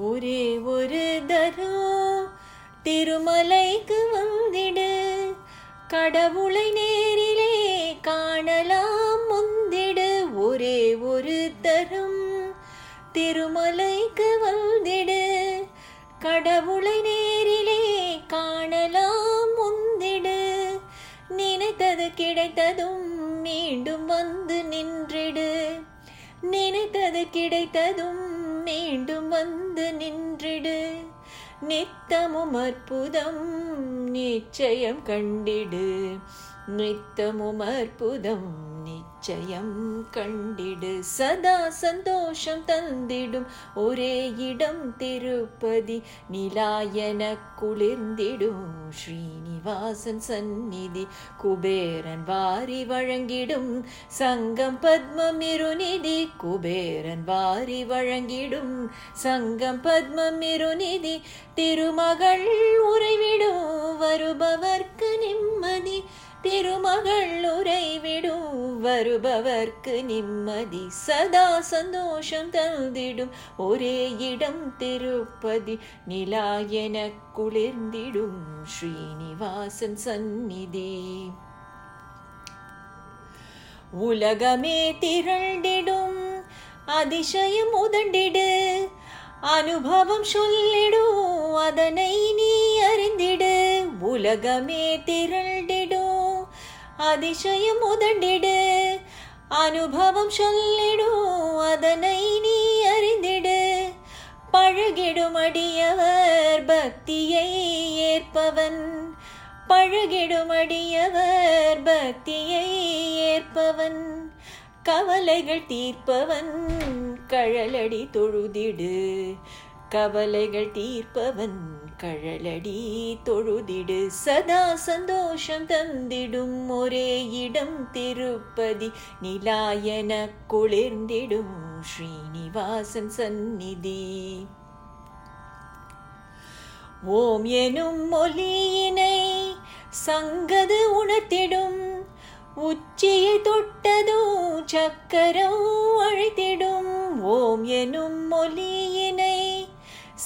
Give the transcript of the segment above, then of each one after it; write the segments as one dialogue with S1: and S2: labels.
S1: ஒரே ஒரு தரம் திருமலைக்கு வந்திடு. கடவுளை நேரிலே காணலாம் முந்திடு. ஒரே ஒரு தரம் திருமலைக்கு வந்திடு. கடவுளை நேரிலே காணலாம் முந்திடு. நினைத்தது கிடைத்ததும் மீண்டும் வந்து நின்றிடு. நினைத்தது கிடைத்ததும் மீண்டும் வந்து நின்றிடு. நித்தமும் அற்புதம் நிச்சயம் கண்டிடு. நித்தமும் அற்புதம் நிச்சயம் கண்டிடு சதா சந்தோஷம் தந்திடும். ஒரே இடம் திருப்பதி நிலாயன குளிர்ந்திடும். ஸ்ரீனிவாசன் சந்நிதி குபேரன் வாரி வழங்கிடும். சங்கம் பத்மம் இருநிதி குபேரன் வாரி வழங்கிடும். சங்கம் பத்மம் இருநிதி திருமகள் உறைவிடும். வருபவர்க்கு நிம்மதி திருமகள் உரை வருபவர்க்கு நிம்மதி சதா சந்தோஷம் தந்திடும். ஒரே இடம் திருப்பதி நிலா என குளிர்ந்திடும். ஸ்ரீனிவாசன் சந்நிதி. உலகமே திரண்டிடும். அதிசயம் உதண்டிடு. அனுபவம் சொல்லிடும் அதனை நீ அறிந்திடு. உலகமே திரண்டிடும். அதிசயம் உதண்டிடு. அனுபவம் சொல்லிடும் அதனை நீ அறிந்திடு. பழகிடும் அடியவர் பக்தியை ஏற்பவன். பழகிடும் அடியவர் பக்தியை ஏற்பவன். கவலைகள் தீர்ப்பவன் கழலடி தொழுதிடு. கவலைகள் தீர்ப்பவன் கழலடி தொழுதிடு சதா சந்தோஷம் தந்திடும் ஒரே இடம் திருப்பதி. நிலாயன குளிர்ந்திடும் ஸ்ரீனிவாசன் சந்நிதி. ஓம் எனும் மொழியினை சங்கது உணர்த்திடும் உச்சியை தொட்டதும் சக்கரம் அழைத்திடும்.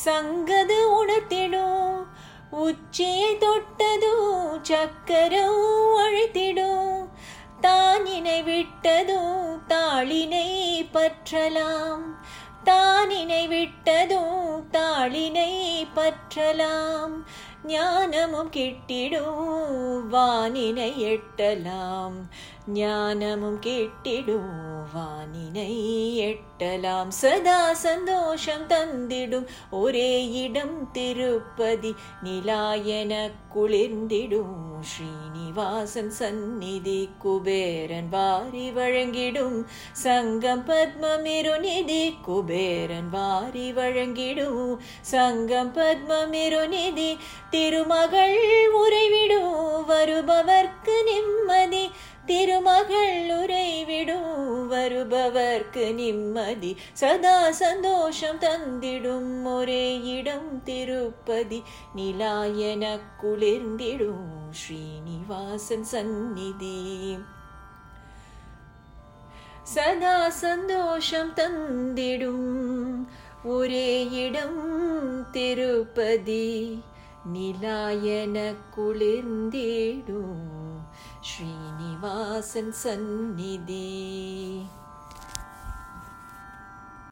S1: சங்கது உணர்த்திடும் உச்சியை தொட்டதும் சக்கரம் அழைத்திடும் தானினை விட்டதும் தாளினை பற்றலாம். தானினை விட்டதும் தாளினை பற்றலாம். ஞானமும் கிட்டிடும் வானினை எட்டலாம். ஞானமும் கிட்டிடும் வானினை எட்டலாம். சதா சந்தோஷம் தந்திடும் ஒரே இடம் திருப்பதி நிலாயன குளிர்ந்திடும். ஸ்ரீனிவாசன் சந்நிதி குபேரன் வாரி வழங்கிடும் சங்கம் பத்மமிருநிதி குபேரன் வாரி வழங்கிடும் சங்கம் பத்மமிருநிதி திருமகள் உறைவிடும் வருபவர்க்கு நிம்மதி. சதா சந்தோஷம் தந்திடும் ஒரே இடம் திருப்பதி. நிலாயன குளிர்ந்திடும் ஸ்ரீனிவாசன் சந்நிதி. சதா சந்தோஷம் தந்திடும் ஒரே இடம் திருப்பதி. நிலாயன குளிர்ந்திடும் ஸ்ரீனிவாசன் சந்நிதி.